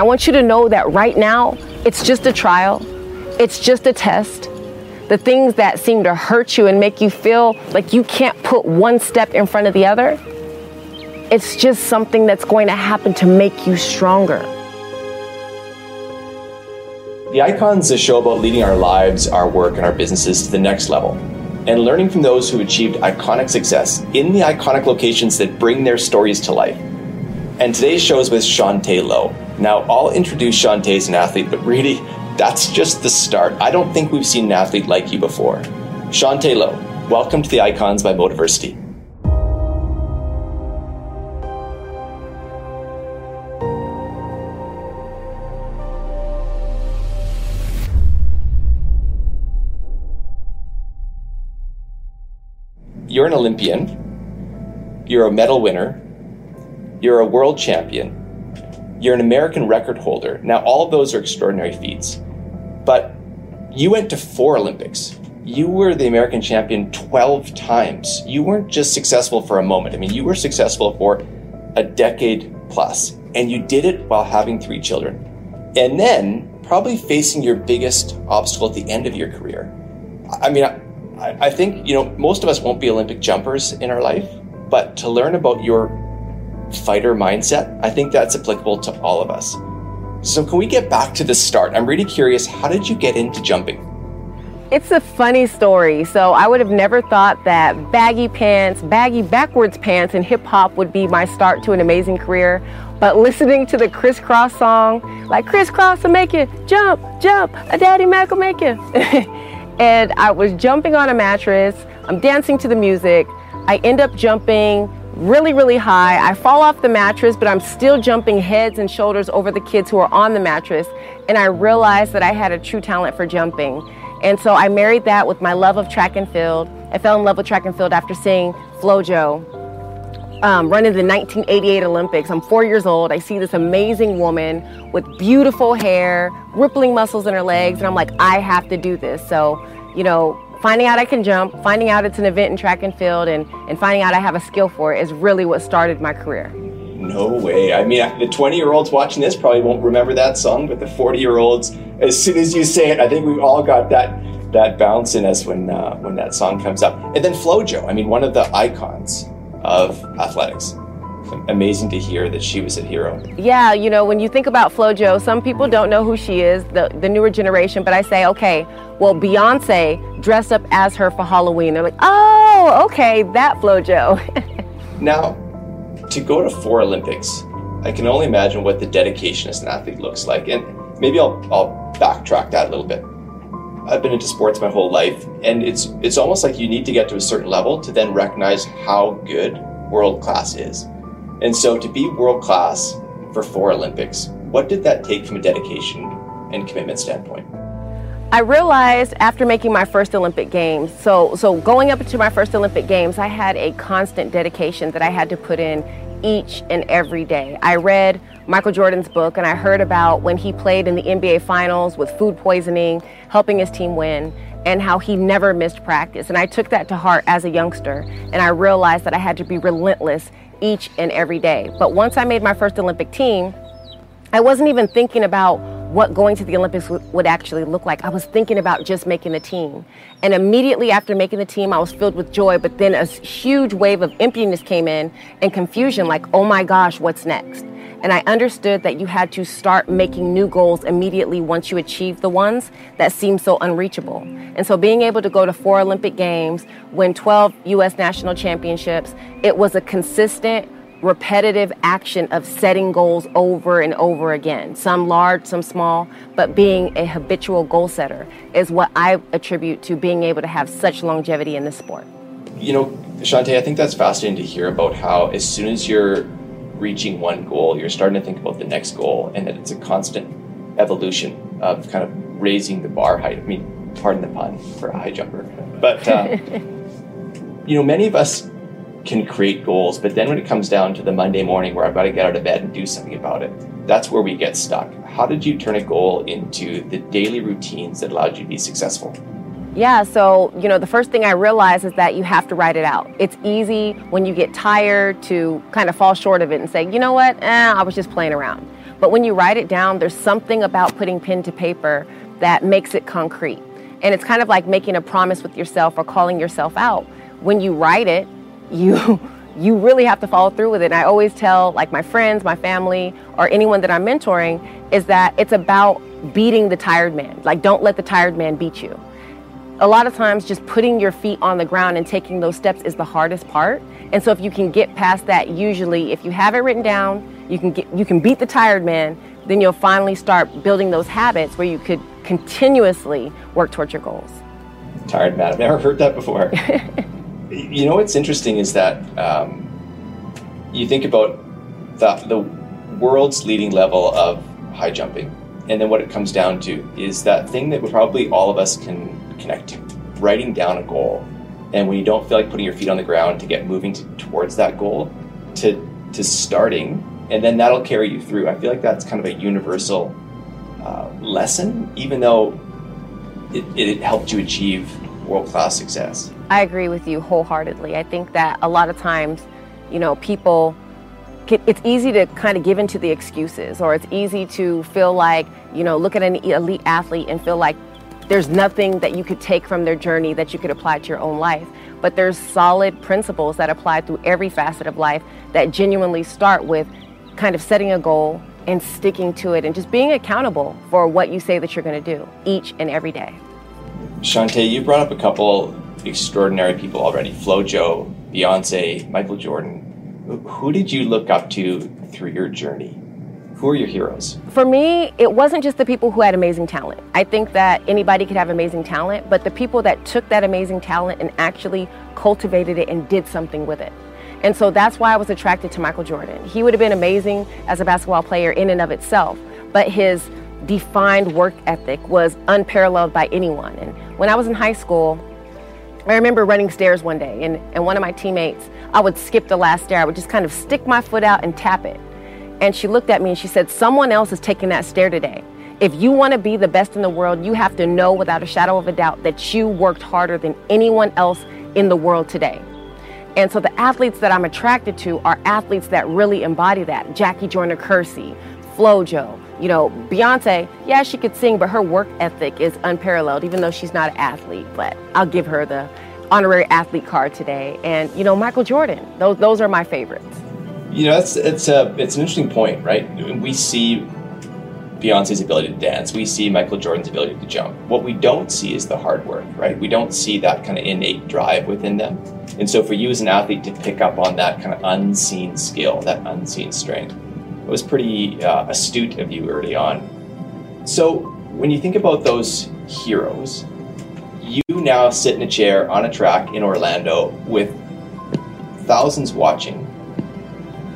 I want you to know that right now, it's just a trial, it's just a test. The things that seem to hurt you and make you feel like you can't put one step in front of the other, it's just something that's going to happen to make you stronger. The Icons is a show about leading our lives, our work, and our businesses to the next level and learning from those who achieved iconic success in the iconic locations that bring their stories to life. And today's show is with Chaunté Lowe. Now, I'll introduce Chaunté as an athlete, but really, that's just the start. I don't think we've seen an athlete like you before. Chaunté Lowe, welcome to the Icons by Motiversity. You're an Olympian, you're a medal winner, you're a world champion, you're an American record holder. Now, all of those are extraordinary feats. But you went to four Olympics. You were the American champion 12 times. You weren't just successful for a moment. I mean, you were successful for a decade plus, and you did it while having three children. And then probably facing your biggest obstacle at the end of your career. I mean, I, I think, you know, most of us won't be Olympic jumpers in our life, but to learn about your fighter mindset, I think that's applicable to all of us. So, can we get back to the start? I'm really curious, how did you get into jumping? It's a funny story. So, I would have never thought that baggy pants, baggy backwards pants, and hip hop would be my start to an amazing career. But listening to the Kris Kross song, like Kris Kross will make you jump, jump, a Daddy Mack will make you. and I was jumping on a mattress, I'm dancing to the music. I end up jumping really, really high. I fall off the mattress, but I'm still jumping heads and shoulders over the kids who are on the mattress. And I realized that I had a true talent for jumping. And so I married that with my love of track and field. I fell in love with track and field after seeing FloJo um, running the 1988 Olympics. I'm four years old. I see this amazing woman with beautiful hair, rippling muscles in her legs, and I'm like, I have to do this. So, you know, finding out I can jump, finding out it's an event in track and field, and, and finding out I have a skill for it is really what started my career. No way. I mean, the 20 year olds watching this probably won't remember that song, but the 40 year olds, as soon as you say it, I think we've all got that that bounce in us when uh, when that song comes up. And then FloJo, I mean, one of the icons of athletics amazing to hear that she was a hero. Yeah, you know, when you think about FloJo, some people don't know who she is, the, the newer generation, but I say, okay, well, Beyonce dressed up as her for Halloween. They're like, oh, okay, that FloJo. now, to go to four Olympics, I can only imagine what the dedication as an athlete looks like. And maybe I'll, I'll backtrack that a little bit. I've been into sports my whole life, and it's it's almost like you need to get to a certain level to then recognize how good world class is. And so to be world class for four Olympics, what did that take from a dedication and commitment standpoint? I realized after making my first Olympic Games, so so going up to my first Olympic Games, I had a constant dedication that I had to put in each and every day. I read Michael Jordan's book and I heard about when he played in the NBA finals with food poisoning, helping his team win, and how he never missed practice. And I took that to heart as a youngster and I realized that I had to be relentless each and every day. But once I made my first Olympic team, I wasn't even thinking about what going to the Olympics w- would actually look like. I was thinking about just making the team. And immediately after making the team, I was filled with joy, but then a huge wave of emptiness came in and confusion like, oh my gosh, what's next? And I understood that you had to start making new goals immediately once you achieved the ones that seemed so unreachable. And so being able to go to four Olympic Games, win 12 U.S. national championships, it was a consistent, repetitive action of setting goals over and over again, some large, some small, but being a habitual goal setter is what I attribute to being able to have such longevity in this sport. You know, Chaunté, I think that's fascinating to hear about how as soon as you're reaching one goal, you're starting to think about the next goal, and that it's a constant evolution of kind of raising the bar height. I mean, pardon the pun for a high jumper, but uh, you know, many of us can create goals, but then when it comes down to the Monday morning where I've got to get out of bed and do something about it, that's where we get stuck. How did you turn a goal into the daily routines that allowed you to be successful? Yeah, so, you know, the first thing I realized is that you have to write it out. It's easy when you get tired to kind of fall short of it and say, you know what, eh, I was just playing around. But when you write it down, there's something about putting pen to paper that makes it concrete. And it's kind of like making a promise with yourself or calling yourself out. When you write it, you you really have to follow through with it. And I always tell like my friends, my family, or anyone that I'm mentoring is that it's about beating the tired man. Like don't let the tired man beat you. A lot of times just putting your feet on the ground and taking those steps is the hardest part. And so if you can get past that, usually if you have it written down, you can get you can beat the tired man, then you'll finally start building those habits where you could continuously work towards your goals. Tired man, I've never heard that before. you know what's interesting is that um, you think about the, the world's leading level of high jumping, and then what it comes down to is that thing that probably all of us can connect to writing down a goal. And when you don't feel like putting your feet on the ground to get moving to, towards that goal, to to starting, and then that'll carry you through. I feel like that's kind of a universal uh, lesson, even though it, it helped you achieve world class success. I agree with you wholeheartedly. I think that a lot of times, you know, people, it's easy to kind of give into the excuses, or it's easy to feel like, you know, look at an elite athlete and feel like there's nothing that you could take from their journey that you could apply to your own life. But there's solid principles that apply through every facet of life that genuinely start with kind of setting a goal and sticking to it and just being accountable for what you say that you're going to do each and every day. Chaunté, you brought up a couple extraordinary people already Flo FloJo, Beyonce, Michael Jordan. Who did you look up to through your journey? Who are your heroes? For me, it wasn't just the people who had amazing talent. I think that anybody could have amazing talent, but the people that took that amazing talent and actually cultivated it and did something with it. And so that's why I was attracted to Michael Jordan. He would have been amazing as a basketball player in and of itself, but his defined work ethic was unparalleled by anyone. And when I was in high school, I remember running stairs one day, and, and one of my teammates, I would skip the last stair. I would just kind of stick my foot out and tap it. And she looked at me and she said, Someone else is taking that stair today. If you want to be the best in the world, you have to know without a shadow of a doubt that you worked harder than anyone else in the world today. And so the athletes that I'm attracted to are athletes that really embody that. Jackie Joyner Kersee, FloJo, you know, Beyonce, yeah, she could sing, but her work ethic is unparalleled, even though she's not an athlete. But I'll give her the honorary athlete card today. And, you know, Michael Jordan, those, those are my favorites. You know, it's, it's, a, it's an interesting point, right? We see Beyonce's ability to dance. We see Michael Jordan's ability to jump. What we don't see is the hard work, right? We don't see that kind of innate drive within them. And so for you as an athlete to pick up on that kind of unseen skill, that unseen strength, it was pretty uh, astute of you early on. So when you think about those heroes, you now sit in a chair on a track in Orlando with thousands watching,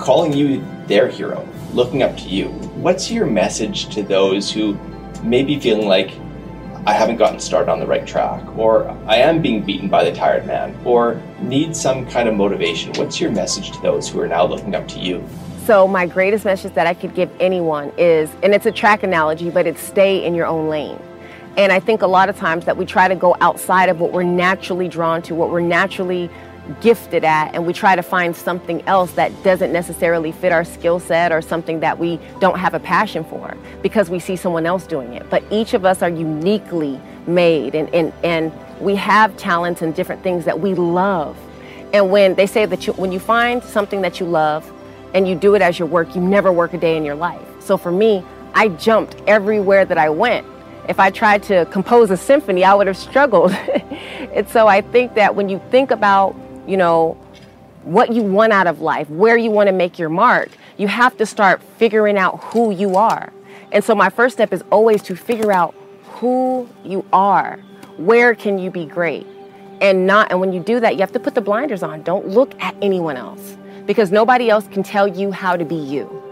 calling you their hero, looking up to you. What's your message to those who may be feeling like I haven't gotten started on the right track, or I am being beaten by the tired man, or need some kind of motivation? What's your message to those who are now looking up to you? So, my greatest message that I could give anyone is, and it's a track analogy, but it's stay in your own lane. And I think a lot of times that we try to go outside of what we're naturally drawn to, what we're naturally gifted at, and we try to find something else that doesn't necessarily fit our skill set or something that we don't have a passion for because we see someone else doing it. But each of us are uniquely made, and, and, and we have talents and different things that we love. And when they say that you, when you find something that you love, and you do it as your work, you never work a day in your life. So for me, I jumped everywhere that I went. If I tried to compose a symphony, I would have struggled. and so I think that when you think about, you know, what you want out of life, where you want to make your mark, you have to start figuring out who you are. And so my first step is always to figure out who you are. Where can you be great? And not and when you do that, you have to put the blinders on. Don't look at anyone else because nobody else can tell you how to be you.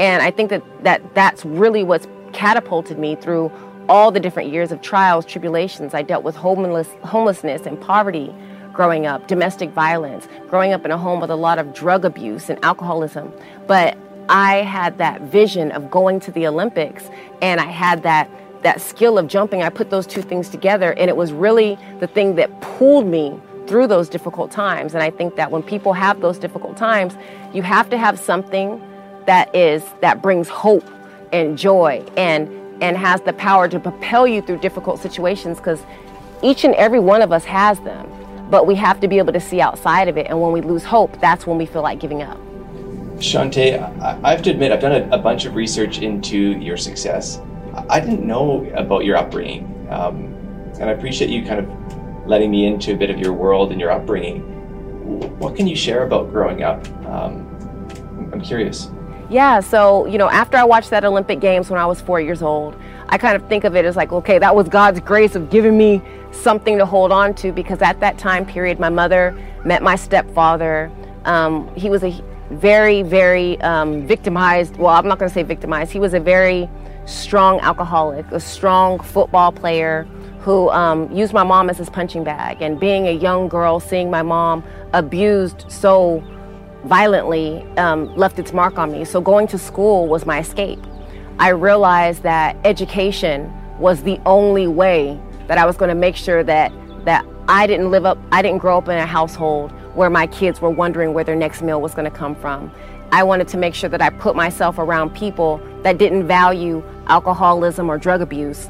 And I think that, that that's really what's catapulted me through all the different years of trials, tribulations. I dealt with homeless, homelessness and poverty growing up, domestic violence, growing up in a home with a lot of drug abuse and alcoholism. But I had that vision of going to the Olympics and I had that that skill of jumping. I put those two things together and it was really the thing that pulled me through those difficult times. And I think that when people have those difficult times, you have to have something that is that brings hope and joy and and has the power to propel you through difficult situations because each and every one of us has them. But we have to be able to see outside of it. And when we lose hope, that's when we feel like giving up. Chaunté, I have to admit, I've done a, bunch of research into your success. I didn't know about your upbringing. Um, and I appreciate you kind of letting me into a bit of your world and your upbringing. What can you share about growing up? Um, I'm curious. Yeah, so, you know, after I watched that Olympic Games when I was four years old, I kind of think of it as like, okay, that was God's grace of giving me something to hold on to because at that time period, my mother met my stepfather. Um, he was a very, very um, victimized, well, I'm not going to say victimized, he was a very strong alcoholic, a strong football player who um, used my mom as his punching bag. And being a young girl, seeing my mom abused so violently um, left its mark on me. So going to school was my escape. I realized that education was the only way that I was going to make sure that that I didn't live up, I didn't grow up in a household where my kids were wondering where their next meal was going to come from. I wanted to make sure that I put myself around people that didn't value alcoholism or drug abuse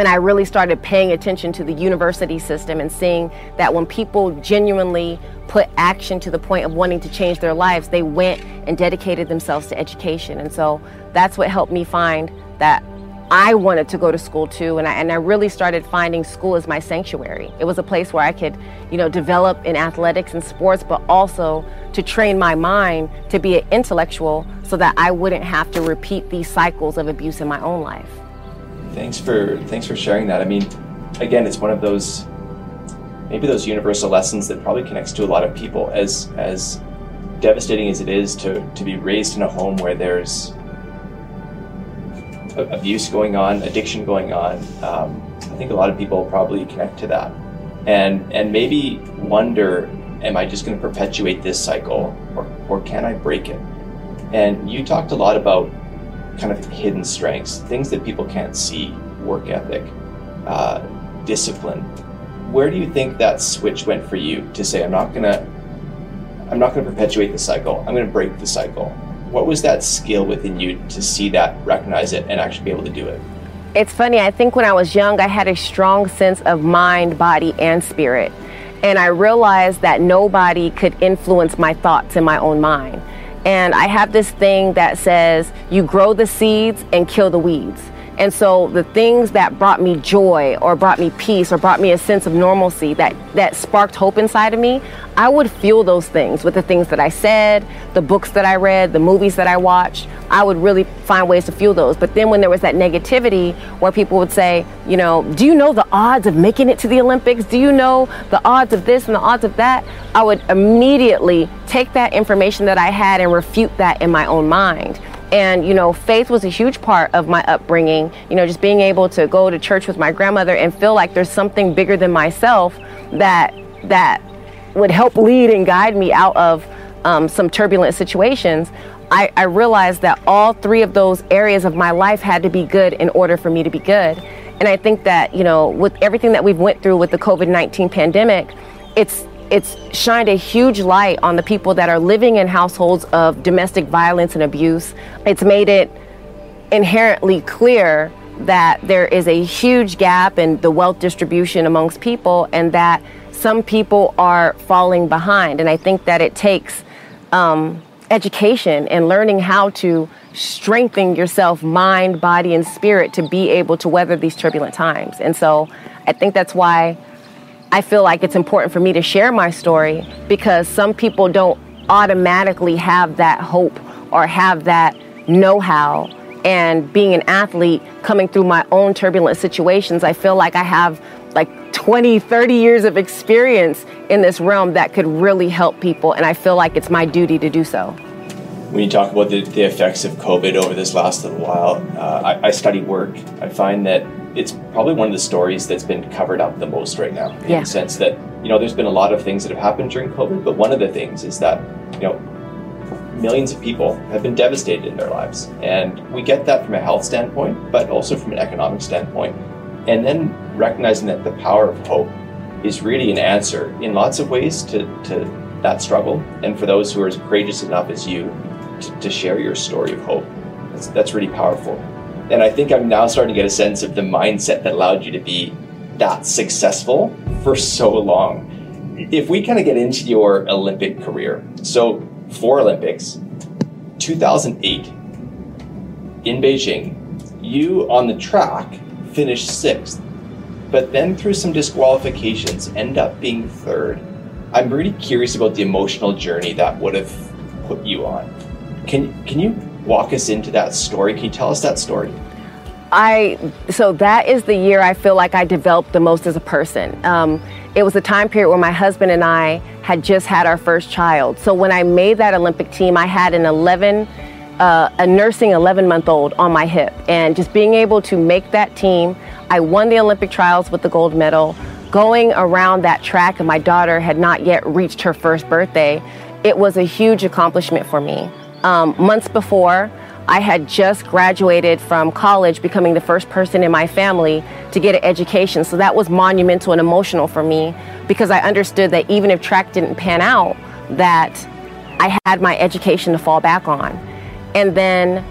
and I really started paying attention to the university system and seeing that when people genuinely put action to the point of wanting to change their lives, they went and dedicated themselves to education. And so that's what helped me find that I wanted to go to school too. And I, and I really started finding school as my sanctuary. It was a place where I could, you know, develop in athletics and sports, but also to train my mind to be an intellectual so that I wouldn't have to repeat these cycles of abuse in my own life. Thanks for thanks for sharing that. I mean, again, it's one of those maybe those universal lessons that probably connects to a lot of people. As as devastating as it is to to be raised in a home where there's abuse going on, addiction going on. Um, I think a lot of people probably connect to that, and and maybe wonder, am I just going to perpetuate this cycle, or or can I break it? And you talked a lot about kind of hidden strengths, things that people can't see, work ethic, uh, discipline. Where do you think that switch went for you to say, I'm not gonna, I'm not gonna perpetuate the cycle. I'm gonna break the cycle. What was that skill within you to see that, recognize it, and actually be able to do it? It's funny. I think when I was young, I had a strong sense of mind, body, and spirit. And I realized that nobody could influence my thoughts in my own mind. And I have this thing that says, you grow the seeds and kill the weeds. And so the things that brought me joy or brought me peace or brought me a sense of normalcy that, that sparked hope inside of me, I would fuel those things with the things that I said, the books that I read, the movies that I watched. I would really find ways to fuel those. But then when there was that negativity where people would say, you know, do you know the odds of making it to the Olympics? Do you know the odds of this and the odds of that? I would immediately take that information that I had and refute that in my own mind. And, you know, faith was a huge part of my upbringing. You know, just being able to go to church with my grandmother and feel like there's something bigger than myself that, that would help lead and guide me out of um, some turbulent situations. I, I realized that all three of those areas of my life had to be good in order for me to be good. And I think that, you know, with everything that we've went through with the COVID-19 pandemic, it's it's shined a huge light on the people that are living in households of domestic violence and abuse. It's made it inherently clear that there is a huge gap in the wealth distribution amongst people and that some people are falling behind. And I think that it takes um, education and learning how to strengthen yourself, mind, body, and spirit to be able to weather these turbulent times. And so I think that's why I feel like it's important for me to share my story because some people don't automatically have that hope or have that know how. And being an athlete, coming through my own turbulent situations, I feel like I have like 20, 30 years of experience in this realm that could really help people. And I feel like it's my duty to do so. When you talk about the, the effects of COVID over this last little while, uh, I, I study work. I find that it's probably one of the stories that's been covered up the most right now in yeah. the sense that you know there's been a lot of things that have happened during covid but one of the things is that you know millions of people have been devastated in their lives and we get that from a health standpoint but also from an economic standpoint and then recognizing that the power of hope is really an answer in lots of ways to, to that struggle and for those who are as courageous enough as you to, to share your story of hope That's, that's really powerful. And I think I'm now starting to get a sense of the mindset that allowed you to be that successful for so long. If we kind of get into your Olympic career, so four Olympics, 2008 in Beijing, you on the track finished sixth, but then through some disqualifications end up being third. I'm really curious about the emotional journey that would have put you on. Can can you walk us into that story? Can you tell us that story? I so that is the year I feel like I developed the most as a person. Um, it was a time period where my husband and I had just had our first child. So when I made that Olympic team, I had an 11, uh, a nursing 11 month old on my hip, and just being able to make that team, I won the Olympic trials with the gold medal. Going around that track, and my daughter had not yet reached her first birthday. It was a huge accomplishment for me. Um, months before, I had just graduated from college, becoming the first person in my family to get an education. So that was monumental and emotional for me because I understood that even if track didn't pan out, that I had my education to fall back on. And then,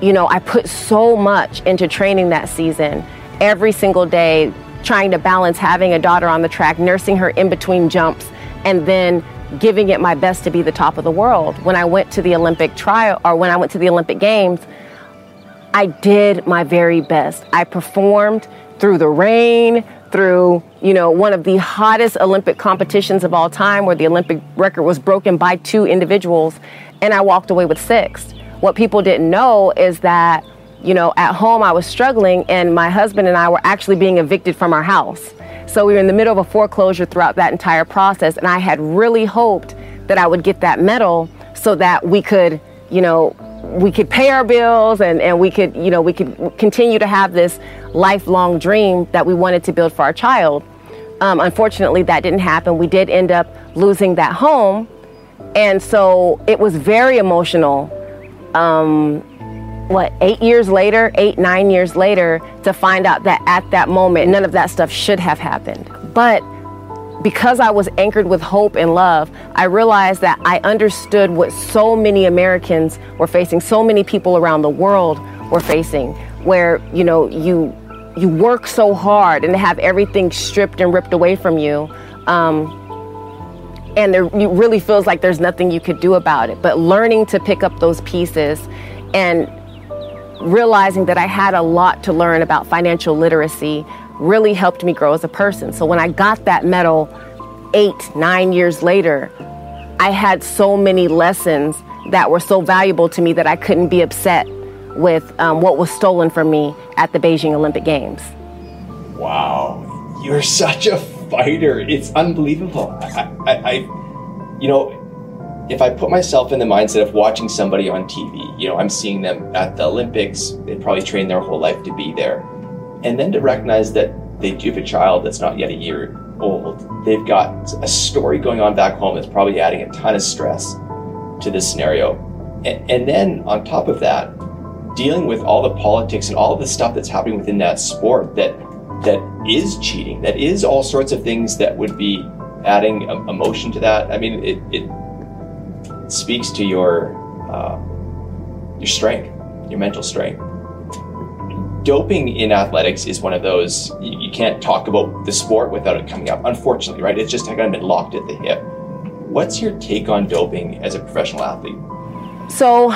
you know, I put so much into training that season, every single day, trying to balance having a daughter on the track, nursing her in between jumps, and then giving it my best to be the top of the world. When I went to the Olympic trial or when I went to the Olympic Games, I did my very best. I performed through the rain, through, you know, one of the hottest Olympic competitions of all time where the Olympic record was broken by two individuals and I walked away with sixth. What people didn't know is that, you know, at home I was struggling and my husband and I were actually being evicted from our house. So we were in the middle of a foreclosure throughout that entire process, and I had really hoped that I would get that medal so that we could, you know, we could pay our bills and, and we could, you know, we could continue to have this lifelong dream that we wanted to build for our child. Um, unfortunately, that didn't happen. We did end up losing that home. And so it was very emotional. Um, what, eight years later, eight, nine years later, to find out that at that moment, none of that stuff should have happened. But because I was anchored with hope and love, I realized that I understood what so many Americans were facing, so many people around the world were facing, where, you know, you you work so hard and have everything stripped and ripped away from you. Um, and there it really feels like there's nothing you could do about it. But learning to pick up those pieces and realizing that I had a lot to learn about financial literacy really helped me grow as a person. So when I got that medal eight, nine years later, I had so many lessons that were so valuable to me that I couldn't be upset with um, what was stolen from me at the Beijing Olympic Games. Wow, you're such a fighter. It's unbelievable. I, I, I you know, if I put myself in the mindset of watching somebody on TV, you know, I'm seeing them at the Olympics, they probably trained their whole life to be there. And then to recognize that they do have a child that's not yet a year old, they've got a story going on back home that's probably adding a ton of stress to this scenario. And, and then on top of that, dealing with all the politics and all the stuff that's happening within that sport that that is cheating, that is all sorts of things that would be adding um, emotion to that. I mean, it, it speaks to your uh, your strength, your mental strength. Doping in athletics is one of those you, you can't talk about the sport without it coming up. Unfortunately, right? It's just kind of been locked at the hip. What's your take on doping as a professional athlete? So,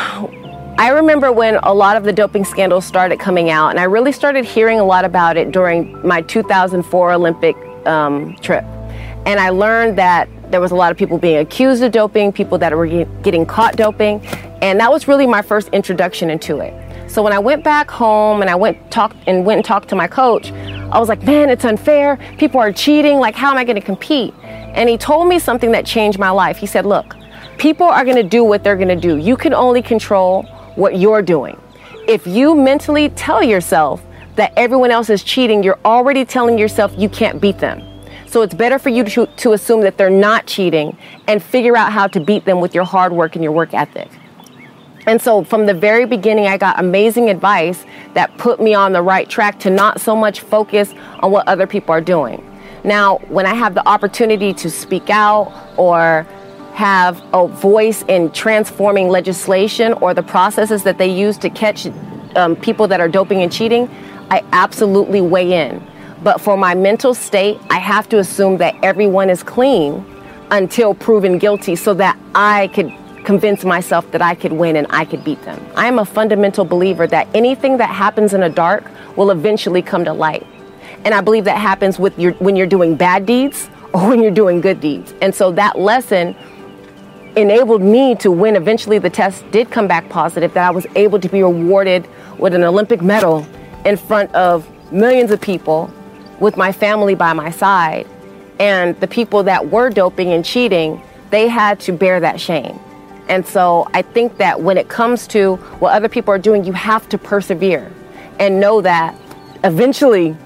I remember when a lot of the doping scandals started coming out, and I really started hearing a lot about it during my 2004 Olympic um, trip. And I learned that there was a lot of people being accused of doping, people that were getting caught doping, and that was really my first introduction into it. So when I went back home and I went talked and went and talked to my coach, I was like, "Man, it's unfair. People are cheating. Like, how am I going to compete?" And he told me something that changed my life. He said, "Look, people are going to do what they're going to do. You can only control what you're doing. If you mentally tell yourself that everyone else is cheating, you're already telling yourself you can't beat them." So it's better for you to, to assume that they're not cheating and figure out how to beat them with your hard work and your work ethic. And so from the very beginning, I got amazing advice that put me on the right track to not so much focus on what other people are doing. Now, when I have the opportunity to speak out or have a voice in transforming legislation or the processes that they use to catch um, people that are doping and cheating, I absolutely weigh in. But for my mental state, I have to assume that everyone is clean until proven guilty so that I could convince myself that I could win and I could beat them. I am a fundamental believer that anything that happens in the dark will eventually come to light. And I believe that happens with your, when you're doing bad deeds or when you're doing good deeds. And so that lesson enabled me to win. Eventually, the test did come back positive, that I was able to be rewarded with an Olympic medal in front of millions of people with my family by my side. And the people that were doping and cheating, they had to bear that shame. And so I think that when it comes to what other people are doing, you have to persevere and know that eventually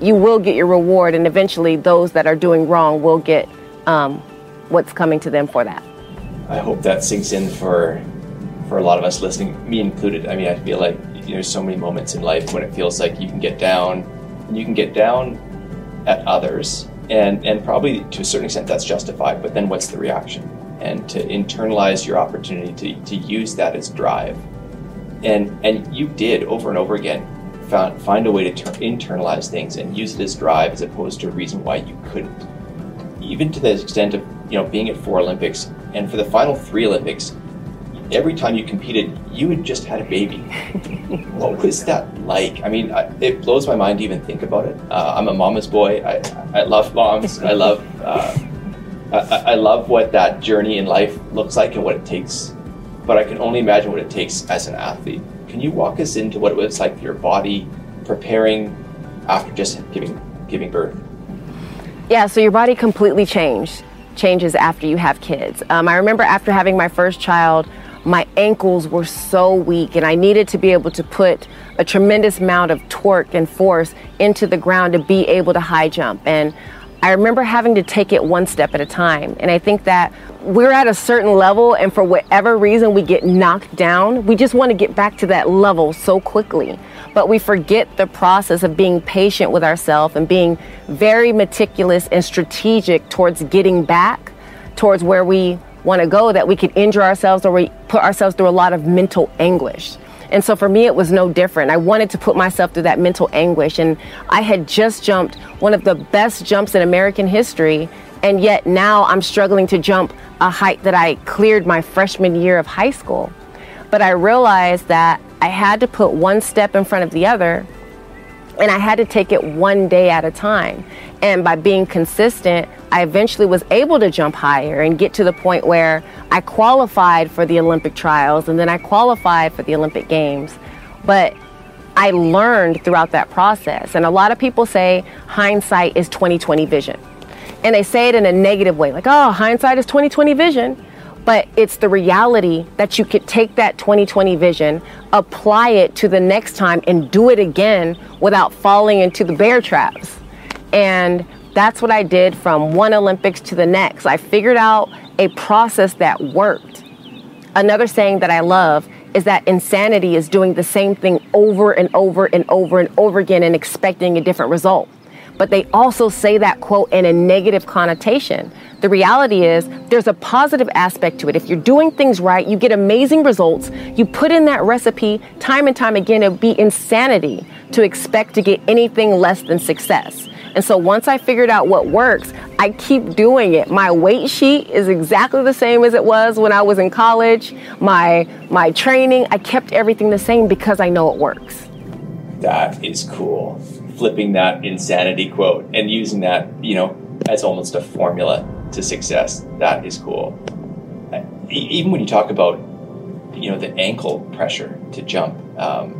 you will get your reward, and eventually those that are doing wrong will get um, what's coming to them for that. I hope that sinks in for for a lot of us listening, me included. I mean, I feel like you know, there's so many moments in life when it feels like you can get down, and you can get down at others, and and probably to a certain extent that's justified. But then what's the reaction? And to internalize your opportunity to, to use that as drive, and and you did over and over again found, find a way to ter- internalize things and use it as drive as opposed to a reason why you couldn't. Even to the extent of you know being at four Olympics and for the final three Olympics, every time you competed, you had just had a baby. what was that like? I mean, I, it blows my mind to even think about it. Uh, I'm a mama's boy. I, I love moms. I love uh, I, I love what that journey in life looks like and what it takes. But I can only imagine what it takes as an athlete. Can you walk us into what it was like for your body preparing after just giving giving birth? Yeah, so your body completely changed changes after you have kids. Um, I remember after having my first child, my ankles were so weak and I needed to be able to put a tremendous amount of torque and force into the ground to be able to high jump. And I remember having to take it one step at a time. And I think that we're at a certain level, and for whatever reason we get knocked down, we just want to get back to that level so quickly. But we forget the process of being patient with ourselves and being very meticulous and strategic towards getting back towards where we want to go, that we could injure ourselves or we put ourselves through a lot of mental anguish. And so for me, it was no different. I wanted to put myself through that mental anguish. And I had just jumped one of the best jumps in American history. And yet now I'm struggling to jump a height that I cleared my freshman year of high school. But I realized that I had to put one step in front of the other and I had to take it one day at a time. And by being consistent, I eventually was able to jump higher and get to the point where I qualified for the Olympic trials and then I qualified for the Olympic Games. But I learned throughout that process. And a lot of people say hindsight is 2020 vision. And they say it in a negative way, like, oh, hindsight is 2020 vision but it's the reality that you could take that 2020 vision, apply it to the next time, and do it again without falling into the bear traps. And that's what I did from one Olympics to the next. I figured out a process that worked. Another saying that I love is that insanity is doing the same thing over and over and over and over again and expecting a different result. But they also say that quote in a negative connotation. The reality is there's a positive aspect to it. If you're doing things right, you get amazing results. You put in that recipe time and time again, it would be insanity to expect to get anything less than success. And so once I figured out what works, I keep doing it. My weight sheet is exactly the same as it was when I was in college. My my training, I kept everything the same because I know it works. That is cool. Flipping that insanity quote and using that, you know, as almost a formula to success. That is cool. Even when you talk about, you know, the ankle pressure to jump, um,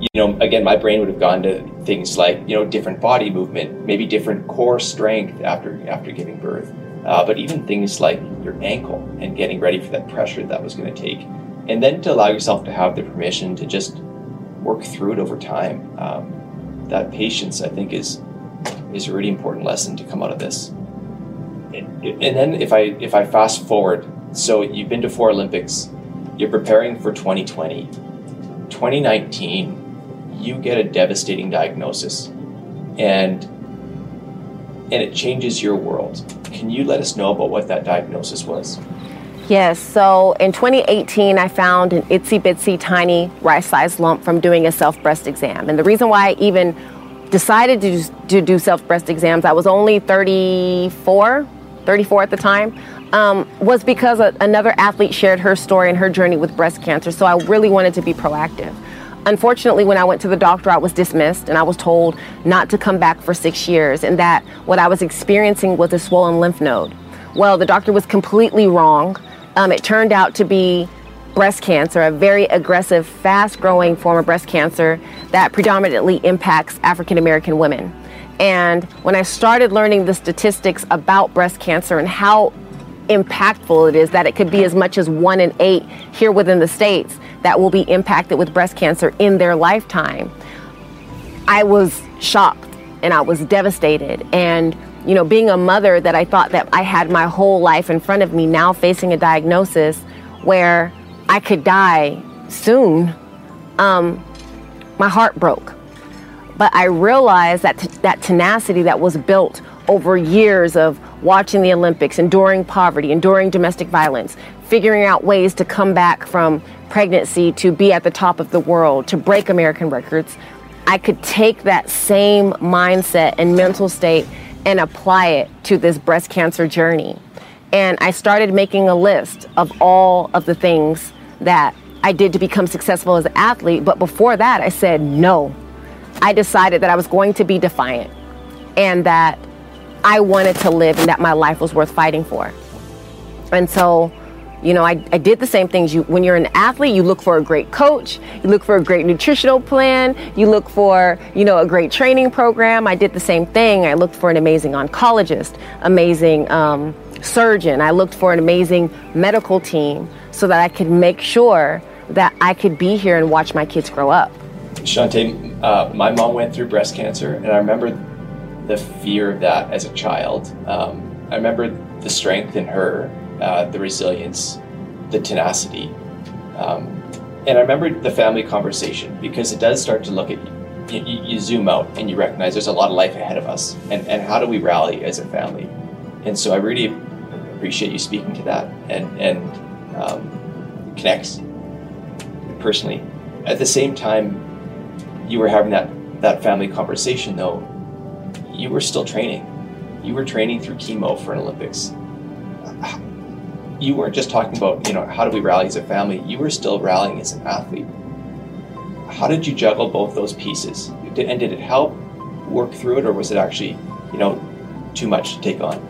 you know, again, my brain would have gone to things like, you know, different body movement, maybe different core strength after after giving birth, uh, but even things like your ankle and getting ready for that pressure that was going to take, and then to allow yourself to have the permission to just work through it over time. Um, that patience, I think, is is a really important lesson to come out of this and then if I if I fast forward, so you've been to four Olympics, you're preparing for 2020, 2019, you get a devastating diagnosis, and and it changes your world. Can you let us know about what that diagnosis was? Yes, so in 2018, I found an itsy bitsy tiny rice sized lump from doing a self breast exam. And the reason why I even decided to, to do self breast exams, I was only 34, 34 at the time, um, was because a, another athlete shared her story and her journey with breast cancer. So I really wanted to be proactive. Unfortunately, when I went to the doctor, I was dismissed and I was told not to come back for six years and that what I was experiencing was a swollen lymph node. Well, the doctor was completely wrong. Um, it turned out to be breast cancer, a very aggressive, fast growing form of breast cancer that predominantly impacts African American women. And when I started learning the statistics about breast cancer and how impactful it is, that it could be as much as one in eight here within the States that will be impacted with breast cancer in their lifetime, I was shocked and I was devastated. And you know, being a mother that I thought that I had my whole life in front of me, now facing a diagnosis where I could die soon, um, my heart broke. But I realized that that tenacity that was built over years of watching the Olympics, enduring poverty, enduring domestic violence, figuring out ways to come back from pregnancy to be at the top of the world, to break American records, I could take that same mindset and mental state and apply it to this breast cancer journey. And I started making a list of all of the things that I did to become successful as an athlete. But before that, I said no. I decided that I was going to be defiant and that I wanted to live and that my life was worth fighting for. And so you know, I, I did the same things. You, when you're an athlete, you look for a great coach, you look for a great nutritional plan, you look for, you know, a great training program. I did the same thing. I looked for an amazing oncologist, amazing um, surgeon. I looked for an amazing medical team so that I could make sure that I could be here and watch my kids grow up. Chaunté, uh, my mom went through breast cancer, and I remember the fear of that as a child. Um, I remember the strength in her uh, the resilience, the tenacity. Um, and I remember the family conversation because it does start to look at you, you, you, zoom out and you recognize there's a lot of life ahead of us, and, and how do we rally as a family? And so I really appreciate you speaking to that and and um, connects personally. At the same time, you were having that that family conversation though. You were still training. You were training through chemo for an Olympics you weren't just talking about, you know, how do we rally as a family? You were still rallying as an athlete. How did you juggle both those pieces? and did it help work through it, or was it actually, you know, too much to take on?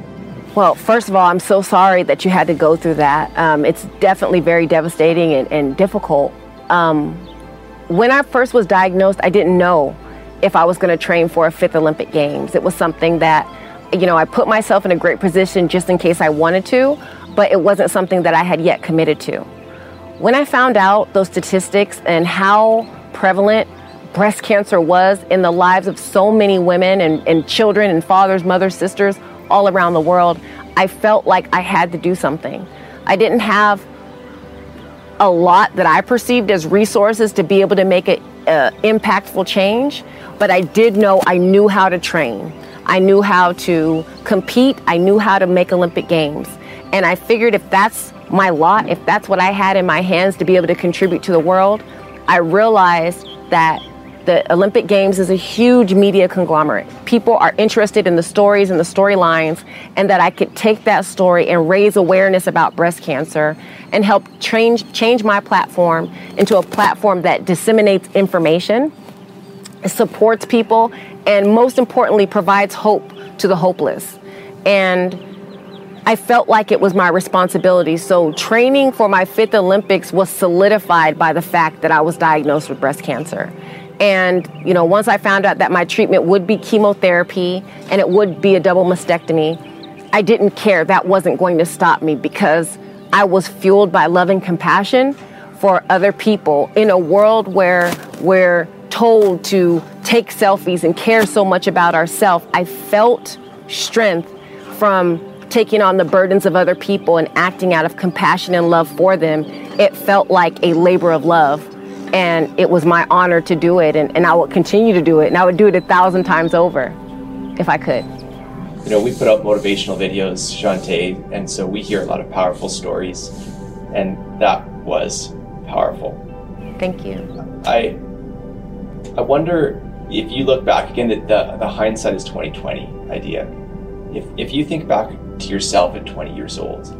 Well, first of all, I'm so sorry that you had to go through that. Um, it's definitely very devastating and, and difficult. Um, when I first was diagnosed, I didn't know if I was going to train for a fifth Olympic Games. It was something that, you know, I put myself in a great position just in case I wanted to, but it wasn't something that I had yet committed to. When I found out those statistics and how prevalent breast cancer was in the lives of so many women and, and children and fathers, mothers, sisters all around the world, I felt like I had to do something. I didn't have a lot that I perceived as resources to be able to make an impactful change, but I did know I knew how to train. I knew how to compete. I knew how to make Olympic Games. And I figured if that's my lot, if that's what I had in my hands to be able to contribute to the world, I realized that the Olympic Games is a huge media conglomerate. People are interested in the stories and the storylines, and that I could take that story and raise awareness about breast cancer and help change, change my platform into a platform that disseminates information, supports people, and most importantly, provides hope to the hopeless. And I felt like it was my responsibility. So training for my fifth Olympics was solidified by the fact that I was diagnosed with breast cancer. And, you know, once I found out that my treatment would be chemotherapy and it would be a double mastectomy, I didn't care. That wasn't going to stop me because I was fueled by love and compassion for other people in a world where we're told to take selfies and care so much about ourselves. I felt strength from taking on the burdens of other people and acting out of compassion and love for them, it felt like a labor of love. And it was my honor to do it, and, and I would continue to do it, and I would do it a thousand times over if I could. you know, we put out motivational videos, Chaunté, and so we hear a lot of powerful stories, and that was powerful. Thank you. I I wonder if you look back again, the, the, the hindsight is 2020 idea. If, if you think back to yourself at 20 years old,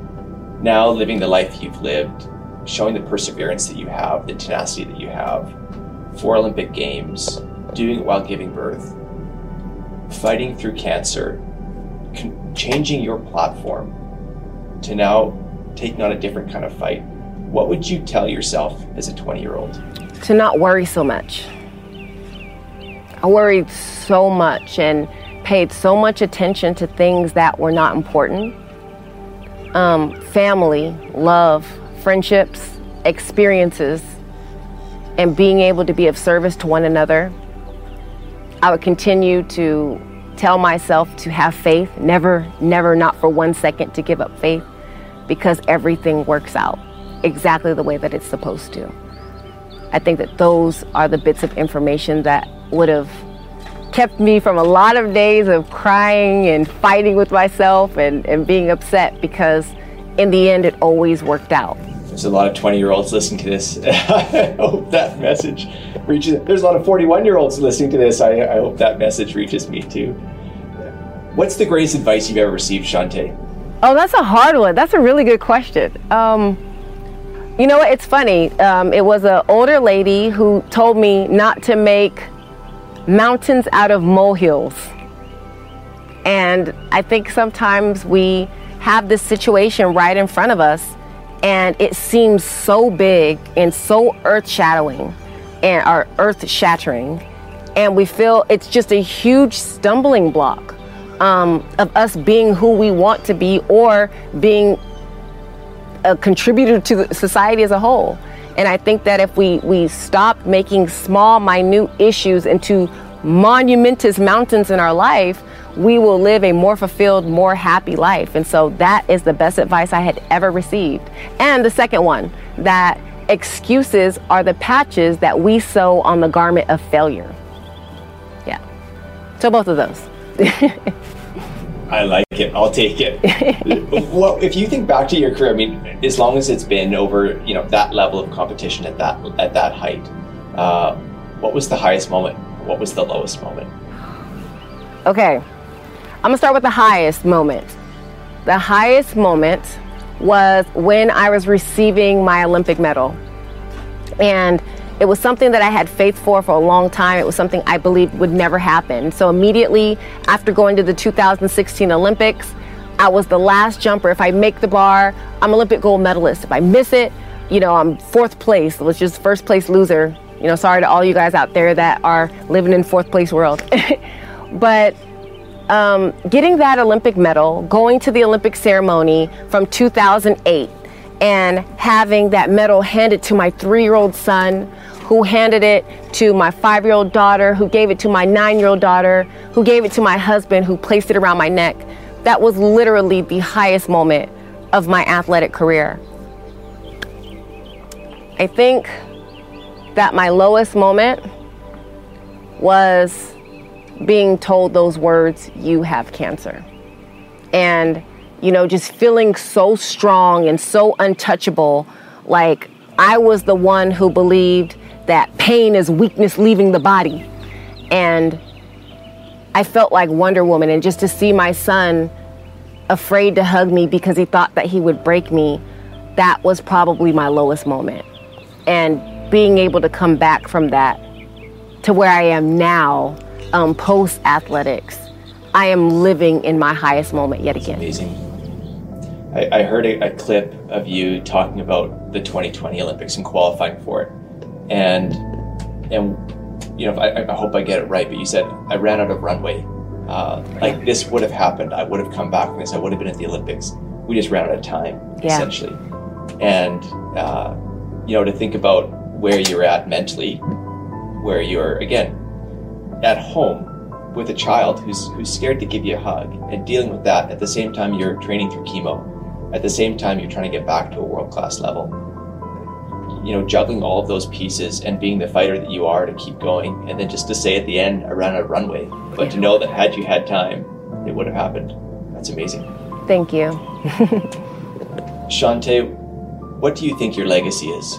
now living the life you've lived, showing the perseverance that you have, the tenacity that you have, four Olympic Games, doing it while giving birth, fighting through cancer, con- changing your platform to now taking on a different kind of fight, what would you tell yourself as a 20 year old? To not worry so much. I worried so much and paid so much attention to things that were not important um, family, love, friendships, experiences, and being able to be of service to one another. I would continue to tell myself to have faith, never, never, not for one second to give up faith, because everything works out exactly the way that it's supposed to. I think that those are the bits of information that would have kept me from a lot of days of crying and fighting with myself and, and being upset because in the end it always worked out. There's a lot of 20 year olds listening to this. I hope that message reaches. There's a lot of 41 year olds listening to this. I, I hope that message reaches me too. What's the greatest advice you've ever received, Chaunté? Oh, that's a hard one. That's a really good question. Um, you know what? It's funny. Um, it was an older lady who told me not to make mountains out of molehills. And I think sometimes we have this situation right in front of us and it seems so big and so earth shadowing and our earth shattering and we feel it's just a huge stumbling block um, of us being who we want to be or being a contributor to society as a whole. And I think that if we, we stop making small, minute issues into monumentous mountains in our life, we will live a more fulfilled, more happy life. And so that is the best advice I had ever received. And the second one, that excuses are the patches that we sew on the garment of failure. Yeah. So both of those. I like it. I'll take it. well, if you think back to your career, I mean, as long as it's been over, you know, that level of competition at that at that height, uh, what was the highest moment? What was the lowest moment? Okay, I'm gonna start with the highest moment. The highest moment was when I was receiving my Olympic medal, and it was something that I had faith for for a long time. It was something I believed would never happen. So immediately after going to the 2016 Olympics, I was the last jumper. If I make the bar, I'm Olympic gold medalist. If I miss it, you know, I'm fourth place, which is first place loser. You know, sorry to all you guys out there that are living in fourth place world. but um, getting that Olympic medal, going to the Olympic ceremony from 2008, and having that medal handed to my three year old son who handed it to my five year old daughter, who gave it to my nine year old daughter, who gave it to my husband, who placed it around my neck. That was literally the highest moment of my athletic career. I think that my lowest moment was being told those words, you have cancer. And, you know, just feeling so strong and so untouchable. Like I was the one who believed that pain is weakness leaving the body. And I felt like Wonder Woman. And just to see my son afraid to hug me because he thought that he would break me, that was probably my lowest moment. And being able to come back from that to where I am now, um, post athletics, I am living in my highest moment yet again. Amazing. I, I heard a, a clip of you talking about the 2020 Olympics and qualifying for it and and you know I, I, hope I get it right, but you said I ran out of runway. Uh, like this would have happened. I would have come back from this. I would have been at the Olympics. We just ran out of time, yeah. essentially. And uh, you know to think about where you're at mentally, where you're again at home with a child who's who's scared to give you a hug and dealing with that at the same time you're training through chemo, at the same time you're trying to get back to a world class level you know, juggling all of those pieces and being the fighter that you are to keep going. And then just to say at the end, I ran out of runway. But to know that had you had time, it would have happened. That's amazing. Thank you. Chaunté, what do you think your legacy is?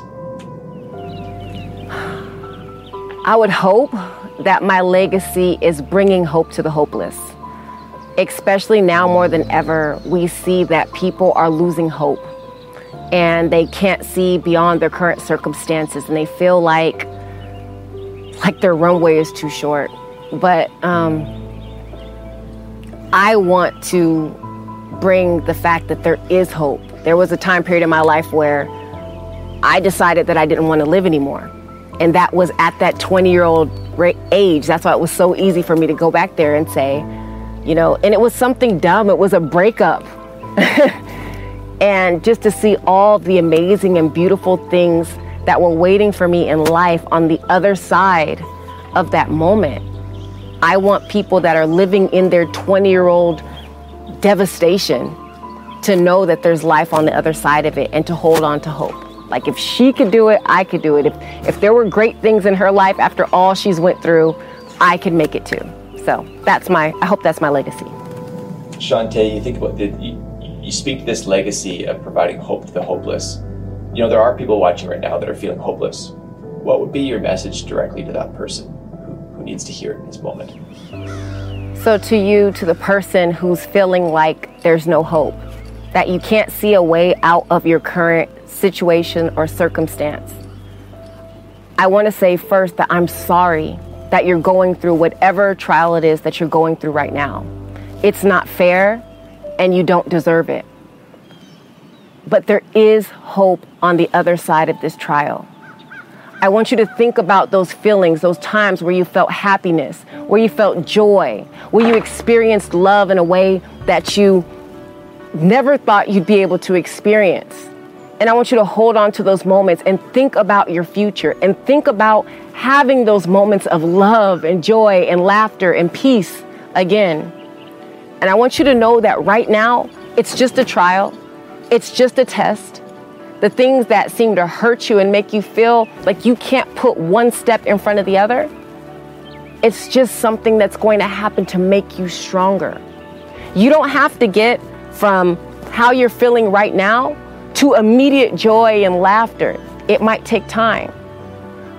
I would hope that my legacy is bringing hope to the hopeless. Especially now more than ever, we see that people are losing hope and they can't see beyond their current circumstances and they feel like like their runway is too short. But um, I want to bring the fact that there is hope. There was a time period in my life where I decided that I didn't want to live anymore. And that was at that 20 year old age. That's why it was so easy for me to go back there and say, you know, and it was something dumb. It was a breakup. and just to see all the amazing and beautiful things that were waiting for me in life on the other side of that moment. I want people that are living in their 20 year old devastation to know that there's life on the other side of it and to hold on to hope. Like if she could do it, I could do it. If if there were great things in her life after all she's went through, I could make it too. So that's my I hope that's my legacy. Chaunté, you think about the you, you speak to this legacy of providing hope to the hopeless. You know, there are people watching right now that are feeling hopeless. What would be your message directly to that person who, who needs to hear it in this moment? So to you, to the person who's feeling like there's no hope, that you can't see a way out of your current situation or circumstance. I want to say first that I'm sorry that you're going through whatever trial it is that you're going through right now. It's not fair and you don't deserve it. But there is hope on the other side of this trial. I want you to think about those feelings, those times where you felt happiness, where you felt joy, where you experienced love in a way that you never thought you'd be able to experience. And I want you to hold on to those moments and think about your future and think about having those moments of love and joy and laughter and peace again. And I want you to know that right now, it's just a trial, it's just a test. The things that seem to hurt you and make you feel like you can't put one step in front of the other, it's just something that's going to happen to make you stronger. You don't have to get from how you're feeling right now to immediate joy and laughter. It might take time.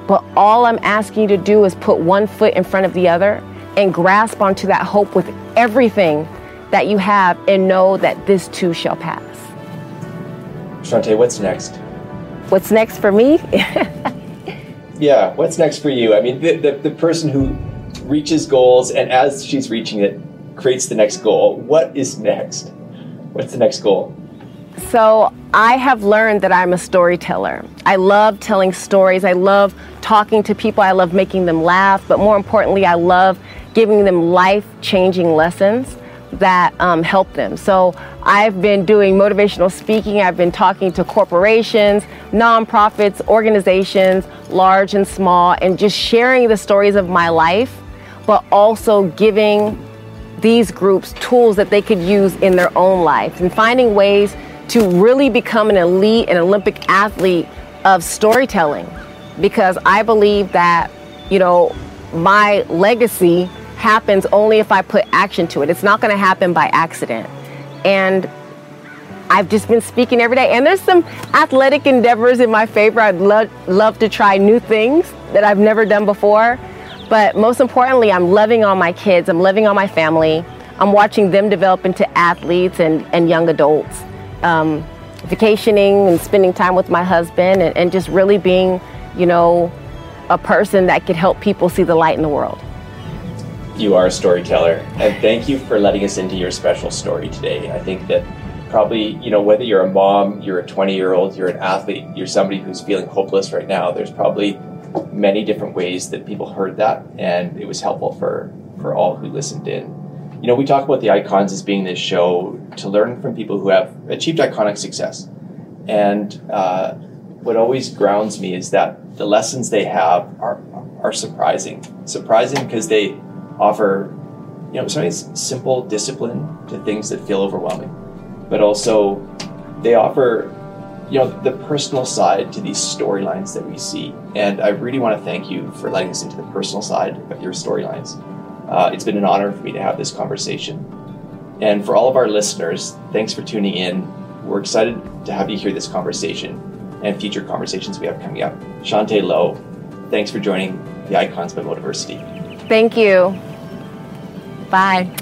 But all I'm asking you to do is put one foot in front of the other and grasp onto that hope with everything that you have and know that this too shall pass. Chaunté, what's next? What's next for me? yeah, what's next for you? I mean, the, the, the person who reaches goals and as she's reaching it, creates the next goal. What is next? What's the next goal? So, I have learned that I'm a storyteller. I love telling stories. I love talking to people. I love making them laugh. But more importantly, I love giving them life changing lessons that um, help them. So, I've been doing motivational speaking. I've been talking to corporations, nonprofits, organizations, large and small, and just sharing the stories of my life, but also giving these groups tools that they could use in their own life and finding ways to really become an elite and Olympic athlete of storytelling because I believe that, you know, my legacy happens only if I put action to it. It's not going to happen by accident. And I've just been speaking every day. And there's some athletic endeavors in my favor. I'd love, love to try new things that I've never done before. But most importantly, I'm loving on my kids. I'm loving on my family. I'm watching them develop into athletes and, and young adults um, vacationing and spending time with my husband and, and just really being, you know, a person that could help people see the light in the world. You are a storyteller, and thank you for letting us into your special story today. I think that probably, you know, whether you're a mom, you're a 20 year old, you're an athlete, you're somebody who's feeling hopeless right now, there's probably many different ways that people heard that, and it was helpful for, for all who listened in you know, we talk about the icons as being this show to learn from people who have achieved iconic success. And uh, what always grounds me is that the lessons they have are, are surprising. Surprising because they offer, you know, sometimes simple discipline to things that feel overwhelming, but also they offer, you know the personal side to these storylines that we see. And i really want to thank you for letting us into the personal side of your storylines. Uh, it's been an honor for me to have this conversation. And for all of our listeners thanks for tuning in. We're excited to have you hear this conversation and future conversations we have coming up. Chaunté lowe thanks for joining the icons by motiversity. Thank you. Bye.